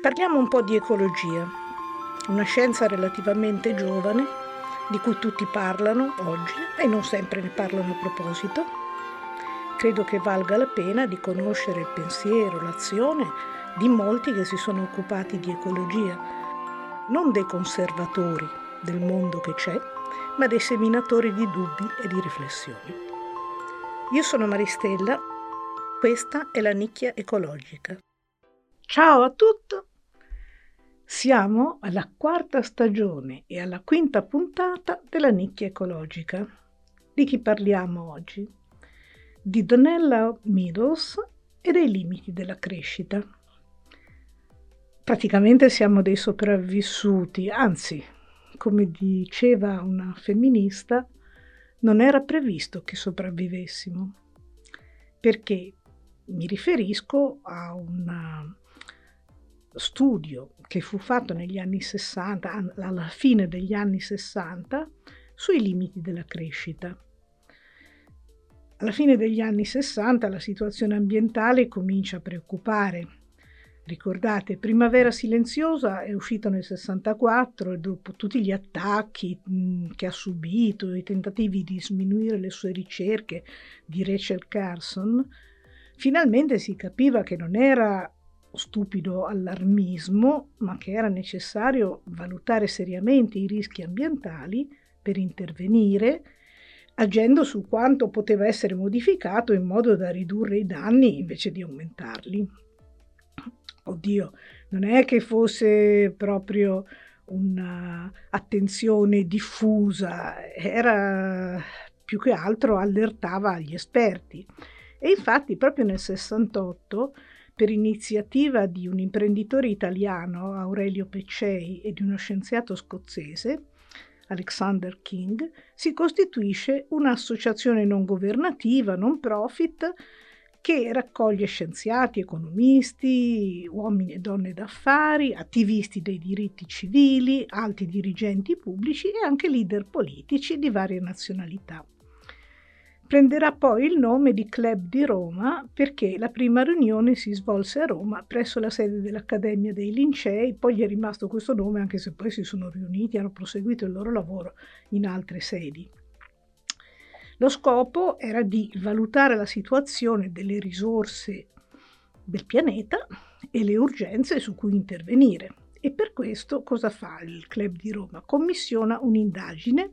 Parliamo un po' di ecologia, una scienza relativamente giovane di cui tutti parlano oggi e non sempre ne parlano a proposito. Credo che valga la pena di conoscere il pensiero, l'azione di molti che si sono occupati di ecologia, non dei conservatori del mondo che c'è, ma dei seminatori di dubbi e di riflessioni. Io sono Maristella, questa è la nicchia ecologica. Ciao a tutti! Siamo alla quarta stagione e alla quinta puntata della nicchia ecologica. Di chi parliamo oggi? Di Donella Meadows e dei limiti della crescita. Praticamente siamo dei sopravvissuti, anzi, come diceva una femminista, non era previsto che sopravvivessimo, perché mi riferisco a un studio che fu fatto negli anni 60, alla fine degli anni 60, sui limiti della crescita. Alla fine degli anni 60 la situazione ambientale comincia a preoccupare. Ricordate, Primavera Silenziosa è uscito nel 64 e dopo tutti gli attacchi mh, che ha subito, i tentativi di sminuire le sue ricerche di Rachel Carson, finalmente si capiva che non era stupido allarmismo, ma che era necessario valutare seriamente i rischi ambientali per intervenire, agendo su quanto poteva essere modificato in modo da ridurre i danni invece di aumentarli. Oddio, non è che fosse proprio un'attenzione diffusa, era più che altro allertava gli esperti. E infatti proprio nel 68 per iniziativa di un imprenditore italiano, Aurelio Peccei, e di uno scienziato scozzese, Alexander King, si costituisce un'associazione non governativa, non profit, che raccoglie scienziati, economisti, uomini e donne d'affari, attivisti dei diritti civili, alti dirigenti pubblici e anche leader politici di varie nazionalità. Prenderà poi il nome di Club di Roma perché la prima riunione si svolse a Roma presso la sede dell'Accademia dei Lincei, poi gli è rimasto questo nome anche se poi si sono riuniti e hanno proseguito il loro lavoro in altre sedi. Lo scopo era di valutare la situazione delle risorse del pianeta e le urgenze su cui intervenire. E per questo cosa fa il Club di Roma? Commissiona un'indagine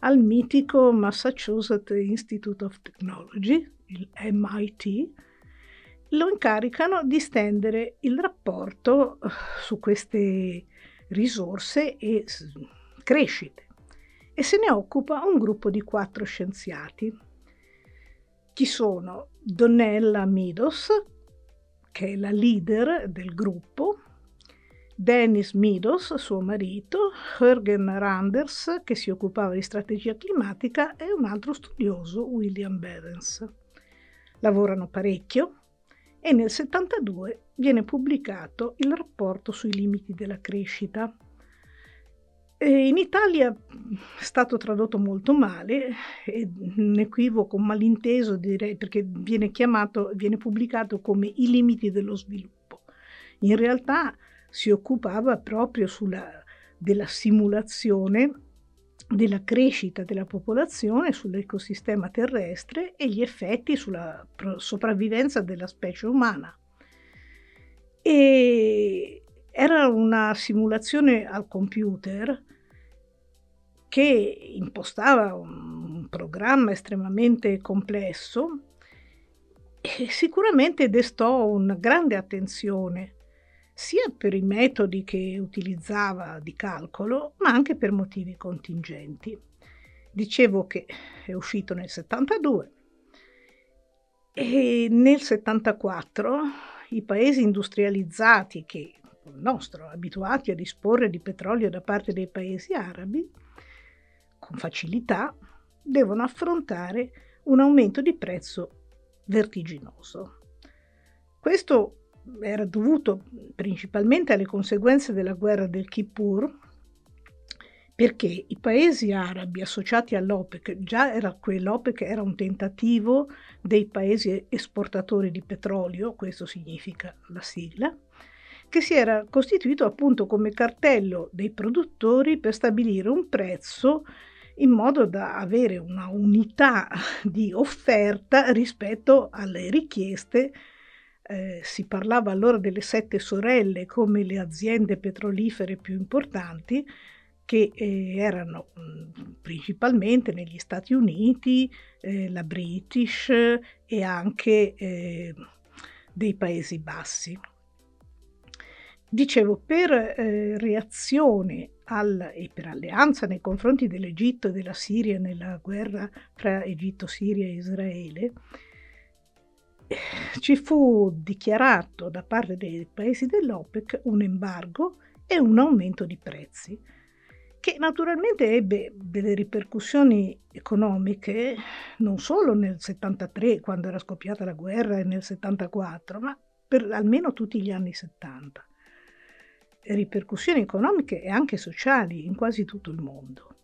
al mitico Massachusetts Institute of Technology, il MIT, lo incaricano di stendere il rapporto eh, su queste risorse e crescite e se ne occupa un gruppo di quattro scienziati. Chi sono? Donnella Meadows, che è la leader del gruppo, Dennis Meadows, suo marito, Jürgen Randers, che si occupava di strategia climatica, e un altro studioso, William Bedens. Lavorano parecchio e nel 72 viene pubblicato il rapporto sui limiti della crescita. E in Italia è stato tradotto molto male, è un equivoco malinteso direi perché viene chiamato, viene pubblicato come i limiti dello sviluppo. In realtà si occupava proprio sulla, della simulazione della crescita della popolazione sull'ecosistema terrestre e gli effetti sulla sopravvivenza della specie umana. E era una simulazione al computer che impostava un programma estremamente complesso e sicuramente destò una grande attenzione sia per i metodi che utilizzava di calcolo, ma anche per motivi contingenti. Dicevo che è uscito nel 72 e nel 74 i paesi industrializzati che il nostro, abituati a disporre di petrolio da parte dei paesi arabi, con facilità devono affrontare un aumento di prezzo vertiginoso. Questo era dovuto principalmente alle conseguenze della guerra del Kippur, perché i paesi arabi associati all'OPEC, già era quell'OPEC era un tentativo dei paesi esportatori di petrolio, questo significa la sigla, che si era costituito appunto come cartello dei produttori per stabilire un prezzo in modo da avere una unità di offerta rispetto alle richieste. Eh, si parlava allora delle sette sorelle come le aziende petrolifere più importanti che eh, erano mh, mm, principalmente negli Stati Uniti, eh, la British e anche eh, dei Paesi Bassi. Dicevo, per eh, reazione al, e per alleanza nei confronti dell'Egitto e della Siria nella guerra tra Egitto, Siria e Israele, ci fu dichiarato da parte dei paesi dell'OPEC un embargo e un aumento di prezzi che naturalmente ebbe delle ripercussioni economiche non solo nel 73 quando era scoppiata la guerra e nel 74, ma per almeno tutti gli anni 70. Ripercussioni economiche e anche sociali in quasi tutto il mondo.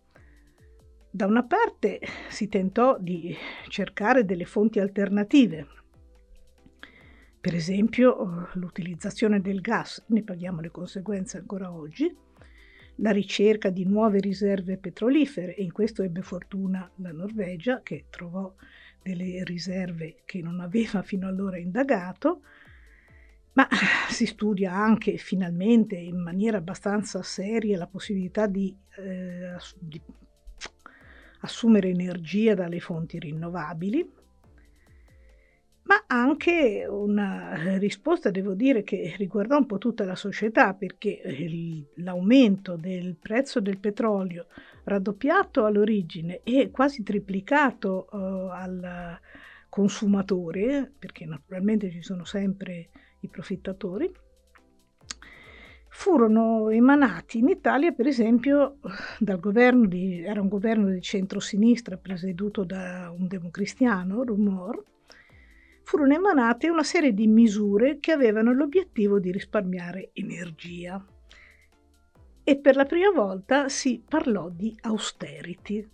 Da una parte si tentò di cercare delle fonti alternative, per esempio l'utilizzazione del gas, ne paghiamo le conseguenze ancora oggi, la ricerca di nuove riserve petrolifere e in questo ebbe fortuna la Norvegia che trovò delle riserve che non aveva fino allora indagato, ma si studia anche finalmente in maniera abbastanza seria la possibilità di, eh, di assumere energia dalle fonti rinnovabili ma anche una risposta, devo dire, che riguardò un po' tutta la società, perché l'aumento del prezzo del petrolio raddoppiato all'origine e quasi triplicato uh, al consumatore, perché naturalmente ci sono sempre i profittatori, furono emanati in Italia, per esempio, dal governo di, era un governo di centrosinistra presieduto da un democristiano, Rumor, furono emanate una serie di misure che avevano l'obiettivo di risparmiare energia. E per la prima volta si parlò di austerity.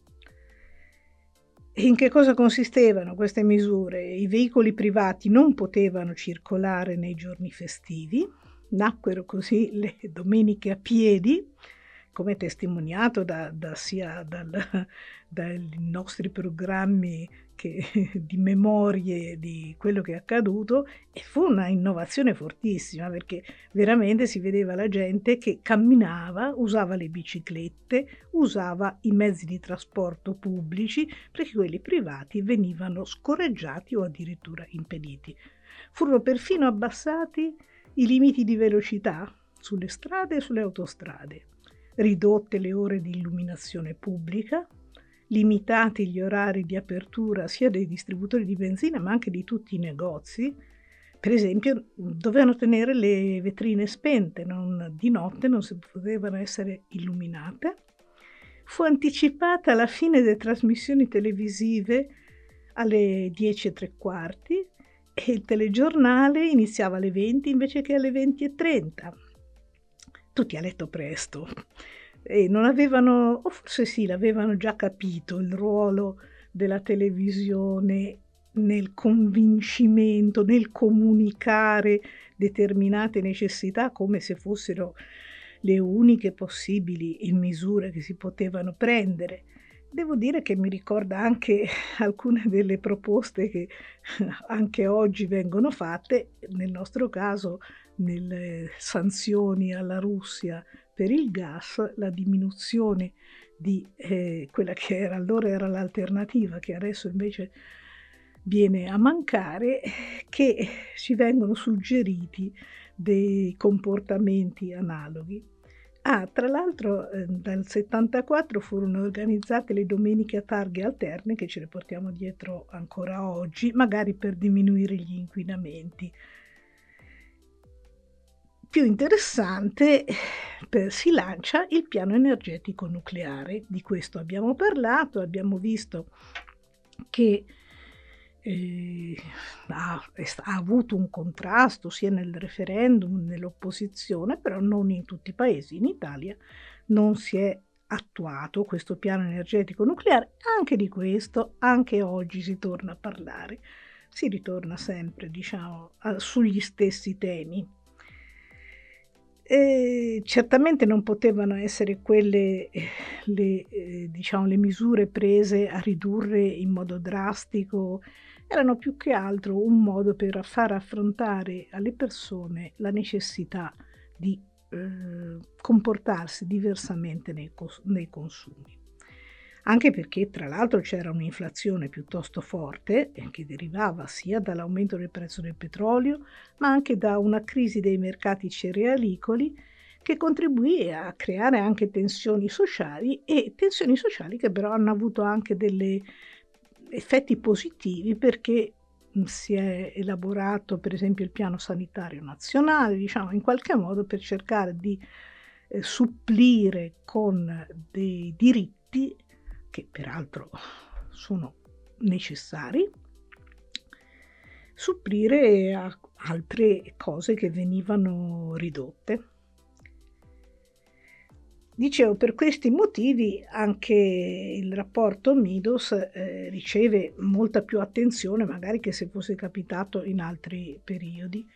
In che cosa consistevano queste misure? I veicoli privati non potevano circolare nei giorni festivi, nacquero così le domeniche a piedi, come testimoniato da, da sia dal, dai nostri programmi che, di memorie di quello che è accaduto e fu una innovazione fortissima perché veramente si vedeva la gente che camminava, usava le biciclette, usava i mezzi di trasporto pubblici perché quelli privati venivano scorreggiati o addirittura impediti. Furono perfino abbassati i limiti di velocità sulle strade e sulle autostrade ridotte le ore di illuminazione pubblica, limitati gli orari di apertura sia dei distributori di benzina ma anche di tutti i negozi. Per esempio, dovevano tenere le vetrine spente, non, di notte non si potevano essere illuminate. Fu anticipata la fine delle trasmissioni televisive alle 10 e tre quarti e il telegiornale iniziava alle 20 invece che alle 20 e 30 tutti a letto presto e non avevano, o forse sì, l'avevano già capito il ruolo della televisione nel convincimento, nel comunicare determinate necessità come se fossero le uniche possibili misure che si potevano prendere. Devo dire che mi ricorda anche alcune delle proposte che anche oggi vengono fatte, nel nostro caso nelle sanzioni alla Russia per il gas, la diminuzione di eh, quella che era allora era l'alternativa, che adesso invece viene a mancare, che ci vengono suggeriti dei comportamenti analoghi. Ah, tra l'altro eh, dal 74 furono organizzate le domeniche a targhe alterne che ce le portiamo dietro ancora oggi, magari per diminuire gli inquinamenti più interessante per, si lancia il piano energetico nucleare. Di questo abbiamo parlato, abbiamo visto che eh, ha, ha, avuto un contrasto sia nel referendum, nell'opposizione, però non in tutti i paesi. In Italia non si è attuato questo piano energetico nucleare. Anche di questo, anche oggi si torna a parlare. Si ritorna sempre, diciamo, a, sugli stessi temi E certamente non potevano essere quelle eh, le, eh, diciamo, le misure prese a ridurre in modo drastico, erano più che altro un modo per far affrontare alle persone la necessità di eh, comportarsi diversamente nei, cos- nei consumi anche perché tra l'altro c'era un'inflazione piuttosto forte eh, che derivava sia dall'aumento del prezzo del petrolio, ma anche da una crisi dei mercati cerealicoli che contribuì a creare anche tensioni sociali e tensioni sociali che però hanno avuto anche degli effetti positivi perché mm, si è elaborato per esempio il piano sanitario nazionale, diciamo in qualche modo per cercare di eh, supplire con dei diritti che peraltro sono necessari, supplire altre cose che venivano ridotte. Dicevo, per questi motivi anche il rapporto Midos eh, riceve molta più attenzione magari che se fosse capitato in altri periodi.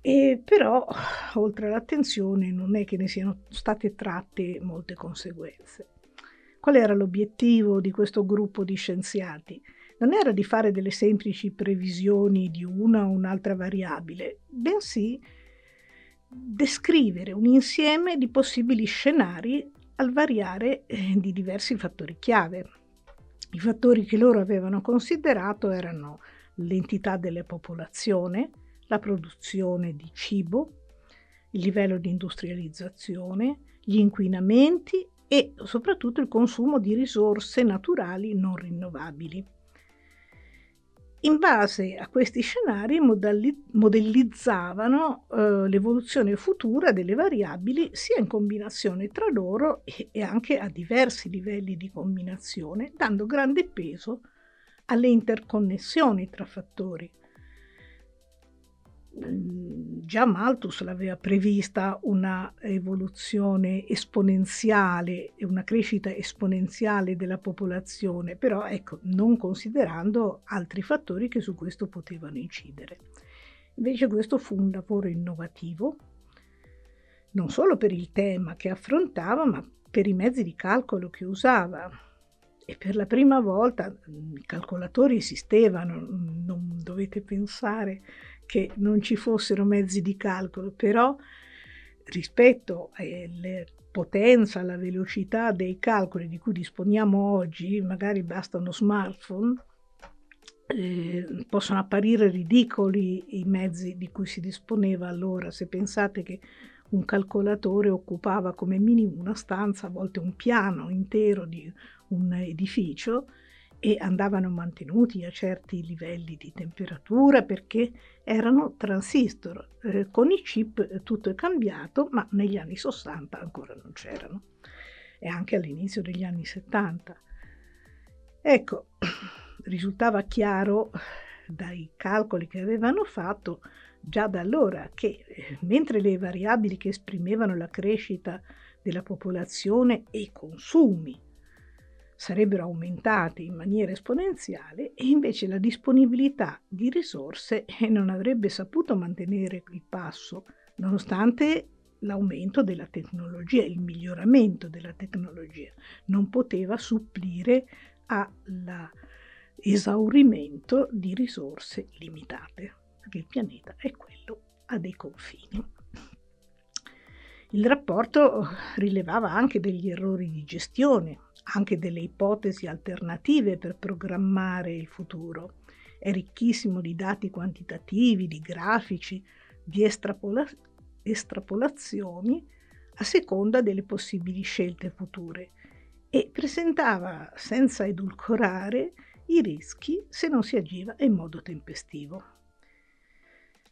E però, oltre all'attenzione, non è che ne siano state tratte molte conseguenze. Qual era l'obiettivo di questo gruppo di scienziati? Non era di fare delle semplici previsioni di una o un'altra variabile, bensì descrivere un insieme di possibili scenari al variare eh, di diversi fattori chiave. I fattori che loro avevano considerato erano l'entità della popolazione, la produzione di cibo, il livello di industrializzazione, gli inquinamenti e soprattutto il consumo di risorse naturali non rinnovabili. In base a questi scenari modelli- modellizzavano eh, l'evoluzione futura delle variabili sia in combinazione tra loro e, e anche a diversi livelli di combinazione, dando grande peso alle interconnessioni tra fattori. Già Malthus l'aveva prevista una evoluzione esponenziale e una crescita esponenziale della popolazione, però ecco, non considerando altri fattori che su questo potevano incidere. Invece questo fu un lavoro innovativo, non solo per il tema che affrontava, ma per i mezzi di calcolo che usava. E per la prima volta i calcolatori esistevano, non dovete pensare che non ci fossero mezzi di calcolo, però rispetto alla potenza, alla velocità dei calcoli di cui disponiamo oggi, magari basta uno smartphone, eh, possono apparire ridicoli i mezzi di cui si disponeva allora, se pensate che un calcolatore occupava come minimo una stanza, a volte un piano intero di un edificio, e andavano mantenuti a certi livelli di temperatura perché erano transistor. Eh, con i chip tutto è cambiato, ma negli anni 60 ancora non c'erano e anche all'inizio degli anni 70. Ecco, risultava chiaro dai calcoli che avevano fatto già da allora che eh, mentre le variabili che esprimevano la crescita della popolazione e i consumi sarebbero aumentati in maniera esponenziale e invece la disponibilità di risorse eh, non avrebbe saputo mantenere il passo, nonostante l'aumento della tecnologia, il miglioramento della tecnologia, non poteva supplire all'esaurimento di risorse limitate, perché il pianeta è quello, ha dei confini. Il rapporto rilevava anche degli errori di gestione, anche delle ipotesi alternative per programmare il futuro. È ricchissimo di dati quantitativi, di grafici, di estrapola- estrapolazioni a seconda delle possibili scelte future e presentava senza edulcorare i rischi se non si agiva in modo tempestivo.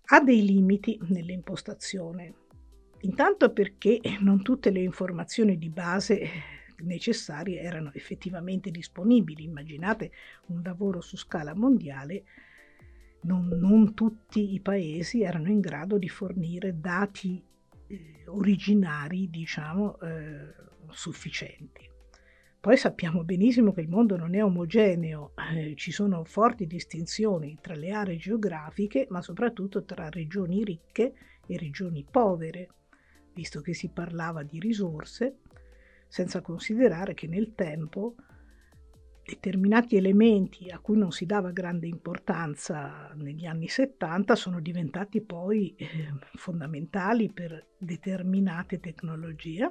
Ha dei limiti nell'impostazione, intanto perché non tutte le informazioni di base necessarie erano effettivamente disponibili. Immaginate un lavoro su scala mondiale, non, non tutti i paesi erano in grado di fornire dati eh, originari, diciamo, eh, sufficienti. Poi sappiamo benissimo che il mondo non è omogeneo, eh, ci sono forti distinzioni tra le aree geografiche, ma soprattutto tra regioni ricche e regioni povere visto che si parlava di risorse, senza considerare che nel tempo determinati elementi a cui non si dava grande importanza negli anni 70 sono diventati poi eh, fondamentali per determinate tecnologie.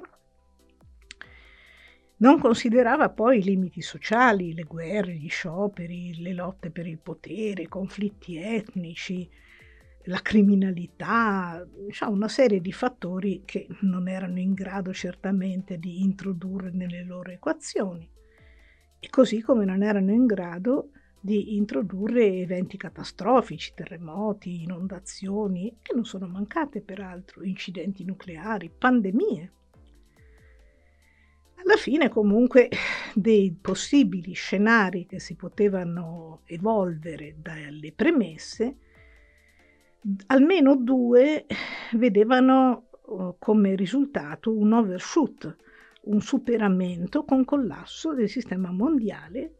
Non considerava poi i limiti sociali, le guerre, gli scioperi, le lotte per il potere, i conflitti etnici, la criminalità, diciamo una serie di fattori che non erano in grado certamente di introdurre nelle loro equazioni e così come non erano in grado di introdurre eventi catastrofici, terremoti, inondazioni, che non sono mancate peraltro, incidenti nucleari, pandemie. Alla fine comunque dei possibili scenari che si potevano evolvere dalle premesse almeno due vedevano uh, come risultato un overshoot, un superamento con collasso del sistema mondiale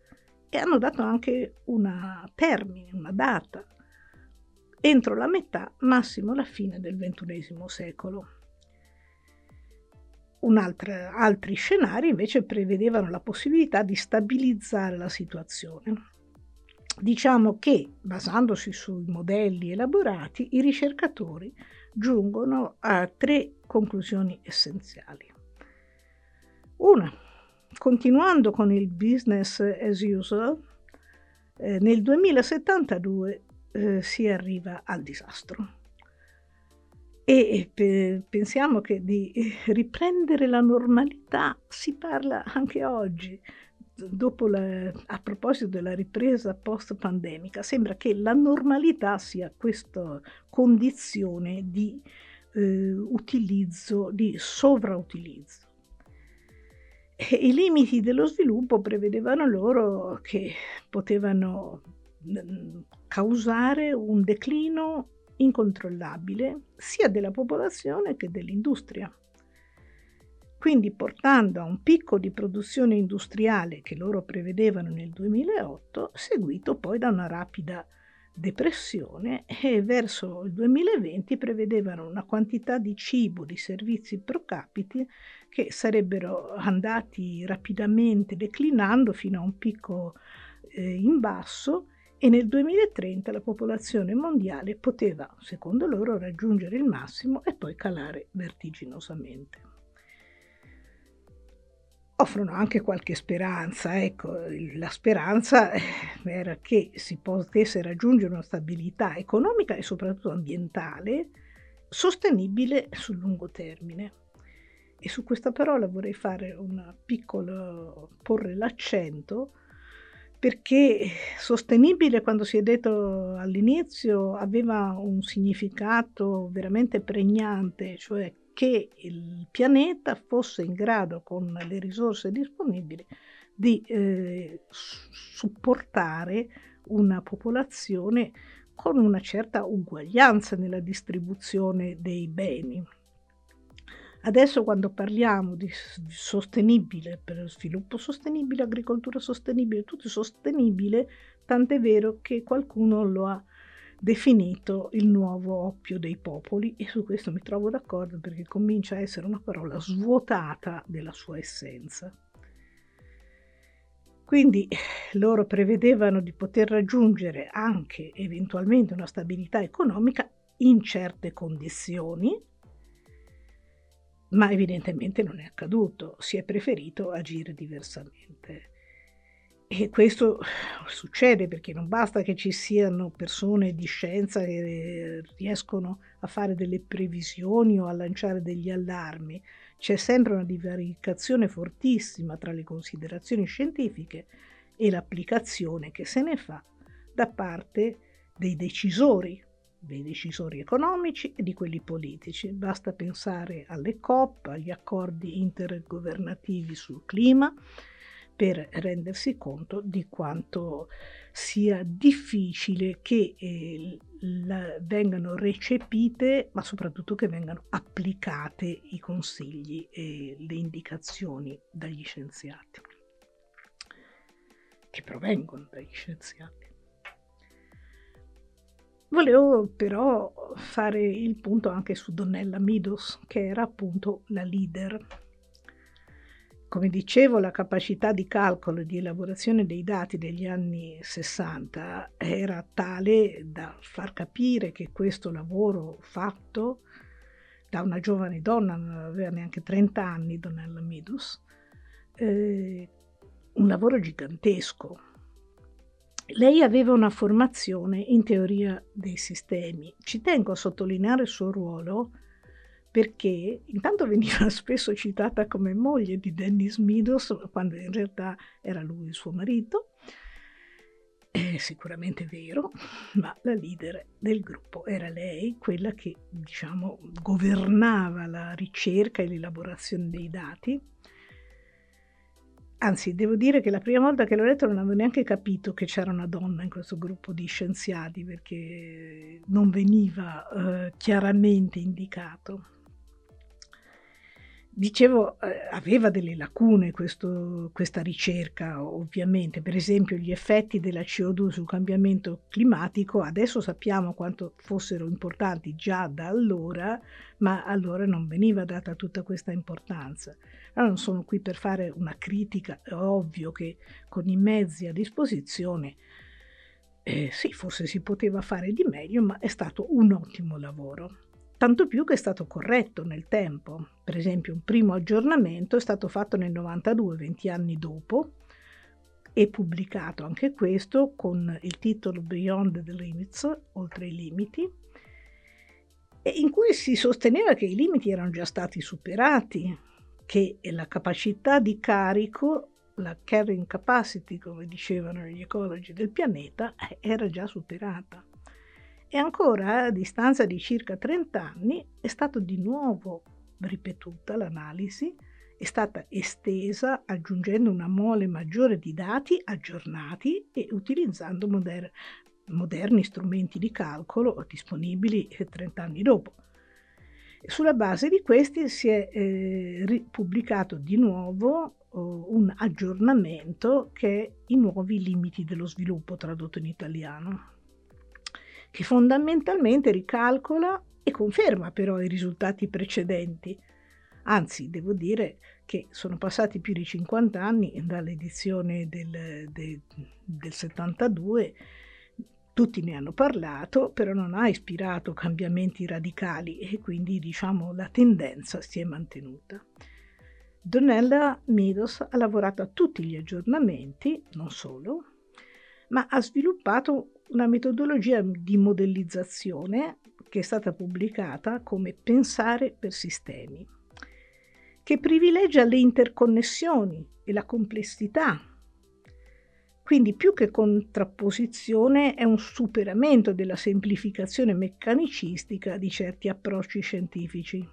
e hanno dato anche una termine, una data, entro la metà, massimo la fine del XXI secolo. altri scenari invece prevedevano la possibilità di stabilizzare la situazione Diciamo che, basandosi sui modelli elaborati, i ricercatori giungono a tre conclusioni essenziali. Una, continuando con il business as usual, eh, nel 2072 eh, si arriva al disastro. E pe- pensiamo che di riprendere la normalità si parla anche oggi, la, a proposito della ripresa post-pandemica, sembra che la normalità sia questa condizione di eh, utilizzo, di sovrautilizzo. E I limiti dello sviluppo prevedevano loro che potevano mm, causare un declino incontrollabile sia della popolazione che dell'industria quindi portando a un picco di produzione industriale che loro prevedevano nel 2008, seguito poi da una rapida depressione e verso il 2020 prevedevano una quantità di cibo, di servizi pro capite che sarebbero andati rapidamente declinando fino a un picco eh, in basso e nel 2030 la popolazione mondiale poteva, secondo loro, raggiungere il massimo e poi calare vertiginosamente offrono anche qualche speranza. Ecco, la speranza eh, era che si potesse raggiungere una stabilità economica e soprattutto ambientale sostenibile sul lungo termine. E su questa parola vorrei fare un piccolo porre l'accento perché sostenibile, quando si è detto all'inizio, aveva un significato veramente pregnante, cioè che il pianeta fosse in grado, con le risorse disponibili, di eh, supportare una popolazione con una certa uguaglianza nella distribuzione dei beni. Adesso quando parliamo di sostenibile, per sviluppo sostenibile, agricoltura sostenibile, tutto sostenibile, tant'è vero che qualcuno lo ha definito il nuovo oppio dei popoli e su questo mi trovo d'accordo perché comincia a essere una parola svuotata della sua essenza. Quindi loro prevedevano di poter raggiungere anche eventualmente una stabilità economica in certe condizioni, ma evidentemente non è accaduto, si è preferito agire diversamente. E questo succede perché non basta che ci siano persone di scienza che riescono a fare delle previsioni o a lanciare degli allarmi, c'è sempre una divaricazione fortissima tra le considerazioni scientifiche e l'applicazione che se ne fa da parte dei decisori, dei decisori economici e di quelli politici. Basta pensare alle COP, agli accordi intergovernativi sul clima, per rendersi conto di quanto sia difficile che eh, la, vengano recepite, ma soprattutto che vengano applicate i consigli e le indicazioni dagli scienziati, che provengono dagli scienziati. Volevo però fare il punto anche su Donnella Meadows, che era appunto la leader. Come dicevo, la capacità di calcolo e di elaborazione dei dati degli anni 60 era tale da far capire che questo lavoro fatto da una giovane donna, non aveva neanche 30 anni, Donnella Meadows, eh, un lavoro gigantesco. Lei aveva una formazione in teoria dei sistemi. Ci tengo a sottolineare il suo ruolo perché intanto veniva spesso citata come moglie di Dennis Meadows, quando in realtà era lui il suo marito. È sicuramente vero, ma la leader del gruppo era lei, quella che diciamo governava la ricerca e l'elaborazione dei dati Anzi, devo dire che la prima volta che l'ho letto non avevo neanche capito che c'era una donna in questo gruppo di scienziati perché non veniva eh, chiaramente indicato. Dicevo, eh, aveva delle lacune questo, questa ricerca, ovviamente, per esempio gli effetti della CO2 sul cambiamento climatico, adesso sappiamo quanto fossero importanti già da allora, ma allora non veniva data tutta questa importanza. Allora non sono qui per fare una critica, è ovvio che con i mezzi a disposizione, eh, sì, forse si poteva fare di meglio, ma è stato un ottimo lavoro tanto più che è stato corretto nel tempo. Per esempio, un primo aggiornamento è stato fatto nel 92, 20 anni dopo, e pubblicato anche questo con il titolo Beyond the Limits, oltre i limiti, in cui si sosteneva che i limiti erano già stati superati, che la capacità di carico, la carrying capacity, come dicevano gli ecologi del pianeta, era già superata. E ancora, a distanza di circa 30 anni, è stata di nuovo ripetuta l'analisi, è stata estesa aggiungendo una mole maggiore di dati aggiornati e utilizzando moder- moderni strumenti di calcolo disponibili 30 anni dopo. Sulla base di questi si è eh, pubblicato di nuovo oh, un aggiornamento che è i nuovi limiti dello sviluppo tradotto in italiano che fondamentalmente ricalcola e conferma però i risultati precedenti. Anzi, devo dire che sono passati più di 50 anni dall'edizione del, del, del 72, tutti ne hanno parlato, però non ha ispirato cambiamenti radicali e quindi diciamo la tendenza si è mantenuta. Donella Meadows ha lavorato a tutti gli aggiornamenti, non solo, ma ha sviluppato una metodologia di modellizzazione che è stata pubblicata come Pensare per sistemi, che privilegia le interconnessioni e la complessità. Quindi più che contrapposizione è un superamento della semplificazione meccanicistica di certi approcci scientifici.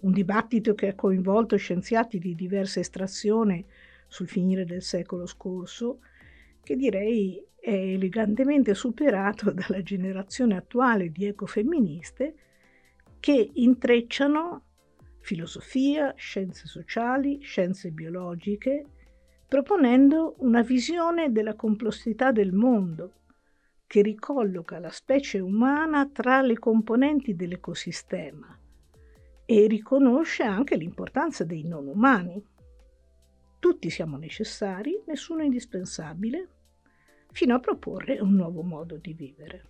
Un dibattito che ha coinvolto scienziati di diversa estrazione sul finire del secolo scorso, che direi è elegantemente superato dalla generazione attuale di ecofemministe che intrecciano filosofia, scienze sociali, scienze biologiche, proponendo una visione della complessità del mondo che ricolloca la specie umana tra le componenti dell'ecosistema e riconosce anche l'importanza dei non umani. Tutti siamo necessari, nessuno indispensabile, fino a proporre un nuovo modo di vivere.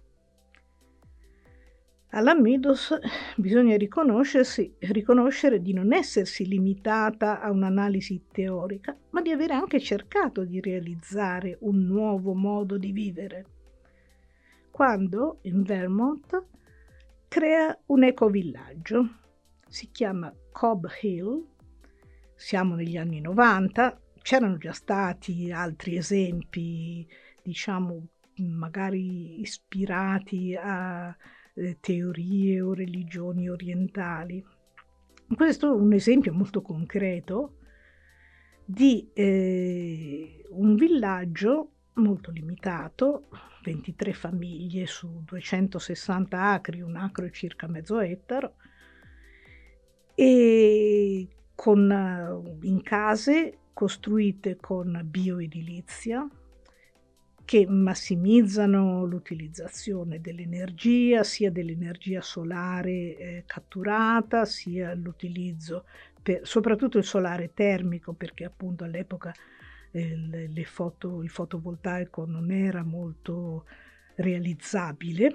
Alla Meadows bisogna riconoscere di non essersi limitata a un'analisi teorica, ma di aver anche cercato di realizzare un nuovo modo di vivere. Quando in Vermont crea un ecovillaggio, si chiama Cobb Hill, siamo negli anni 90, c'erano già stati altri esempi diciamo, magari ispirati a eh, teorie o religioni orientali. Questo è un esempio molto concreto di eh, un villaggio molto limitato, 23 famiglie su 260 acri, un acro è circa mezzo ettaro, e con, in case costruite con bioedilizia, che massimizzano l'utilizzazione dell'energia, sia dell'energia solare eh, catturata, sia l'utilizzo, per, soprattutto il solare termico, perché appunto all'epoca eh, foto, il fotovoltaico non era molto realizzabile,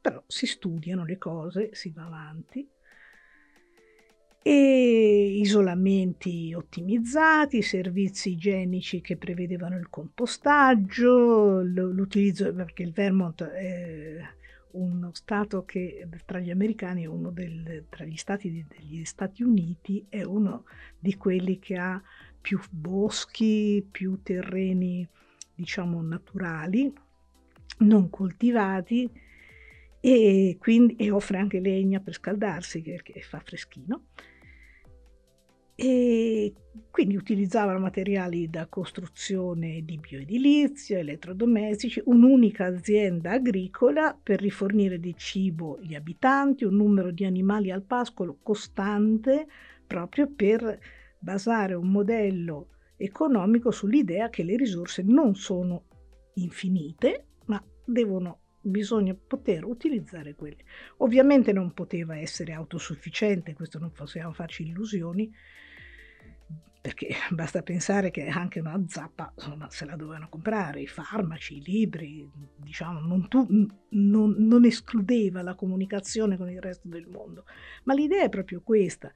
però si studiano le cose, si va avanti e isolamenti ottimizzati, servizi igienici che prevedevano il compostaggio, l'utilizzo, perché il Vermont è uno stato che tra gli americani è uno del, tra gli stati degli Stati Uniti è uno di quelli che ha più boschi, più terreni diciamo naturali, non coltivati e, quindi, e offre anche legna per scaldarsi che fa freschino e quindi utilizzavano materiali da costruzione di bioedilizia, elettrodomestici, un'unica azienda agricola per rifornire di cibo gli abitanti, un numero di animali al pascolo costante proprio per basare un modello economico sull'idea che le risorse non sono infinite, ma devono bisogna poter utilizzare quelle. Ovviamente non poteva essere autosufficiente, questo non possiamo farci illusioni, perché basta pensare che anche una zappa insomma, se la dovevano comprare, i farmaci, i libri, diciamo, non, tu, non, non escludeva la comunicazione con il resto del mondo, ma l'idea è proprio questa,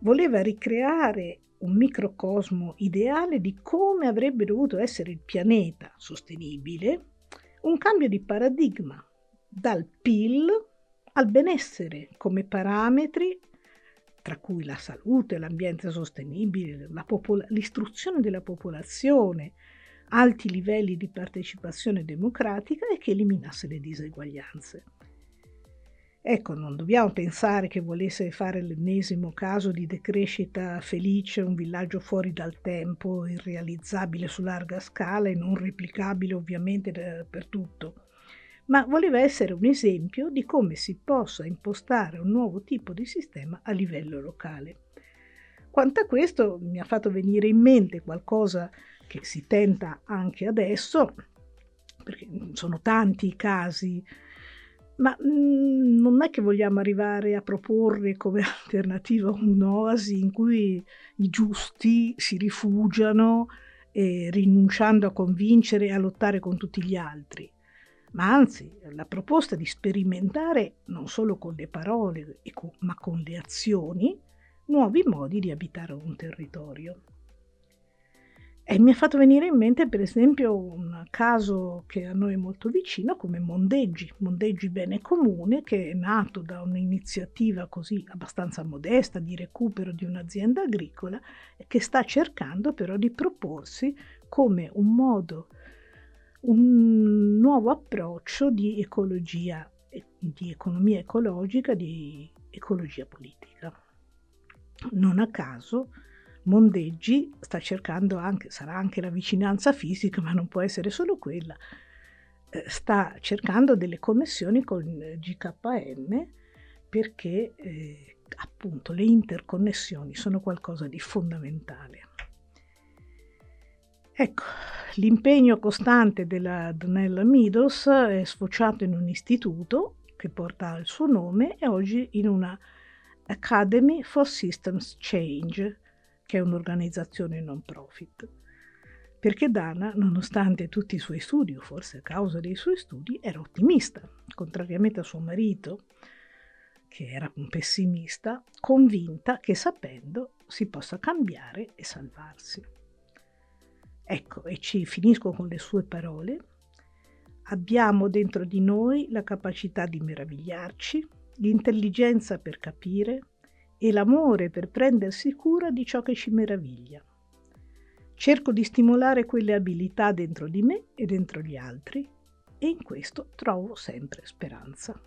voleva ricreare un microcosmo ideale di come avrebbe dovuto essere il pianeta sostenibile, un cambio di paradigma dal PIL al benessere come parametri tra cui la salute, l'ambiente sostenibile, la popola- l'istruzione della popolazione, alti livelli di partecipazione democratica e che eliminasse le diseguaglianze. Ecco, non dobbiamo pensare che volesse fare l'ennesimo caso di decrescita felice, un villaggio fuori dal tempo, irrealizzabile su larga scala e non replicabile ovviamente per tutto ma voleva essere un esempio di come si possa impostare un nuovo tipo di sistema a livello locale. Quanto a questo mi ha fatto venire in mente qualcosa che si tenta anche adesso, perché sono tanti i casi, ma mm, non è che vogliamo arrivare a proporre come alternativa un'oasi in cui i giusti si rifugiano eh, rinunciando a convincere e a lottare con tutti gli altri ma anzi la proposta di sperimentare non solo con le parole, ma con le azioni, nuovi modi di abitare un territorio. E mi ha fatto venire in mente per esempio un caso che a noi è molto vicino come Mondeggi, Mondeggi Bene Comune, che è nato da un'iniziativa così abbastanza modesta di recupero di un'azienda agricola che sta cercando però di proporsi come un modo un nuovo approccio di ecologia, di economia ecologica, di ecologia politica. Non a caso Mondeggi sta cercando anche, sarà anche la vicinanza fisica, ma non può essere solo quella, eh, sta cercando delle connessioni con GKN perché eh, appunto le interconnessioni sono qualcosa di fondamentale. Ecco, l'impegno costante della Donella Meadows è sfociato in un istituto che porta il suo nome e oggi in una Academy for Systems Change, che è un'organizzazione non profit. Perché Dana, nonostante tutti i suoi studi, o forse a causa dei suoi studi, era ottimista, contrariamente a suo marito, che era un pessimista, convinta che sapendo si possa cambiare e salvarsi. Ecco, e ci finisco con le sue parole. Abbiamo dentro di noi la capacità di meravigliarci, l'intelligenza per capire e l'amore per prendersi cura di ciò che ci meraviglia. Cerco di stimolare quelle abilità dentro di me e dentro gli altri e in questo trovo sempre speranza.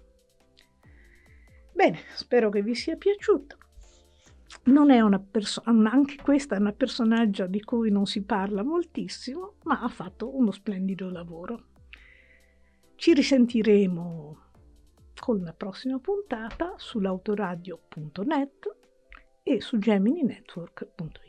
Bene, spero che vi sia piaciuto non è una persona, anche questa è una personaggio di cui non si parla moltissimo, ma ha fatto uno splendido lavoro. Ci risentiremo con la prossima puntata sull'autoradio.net e su gemininetwork.it.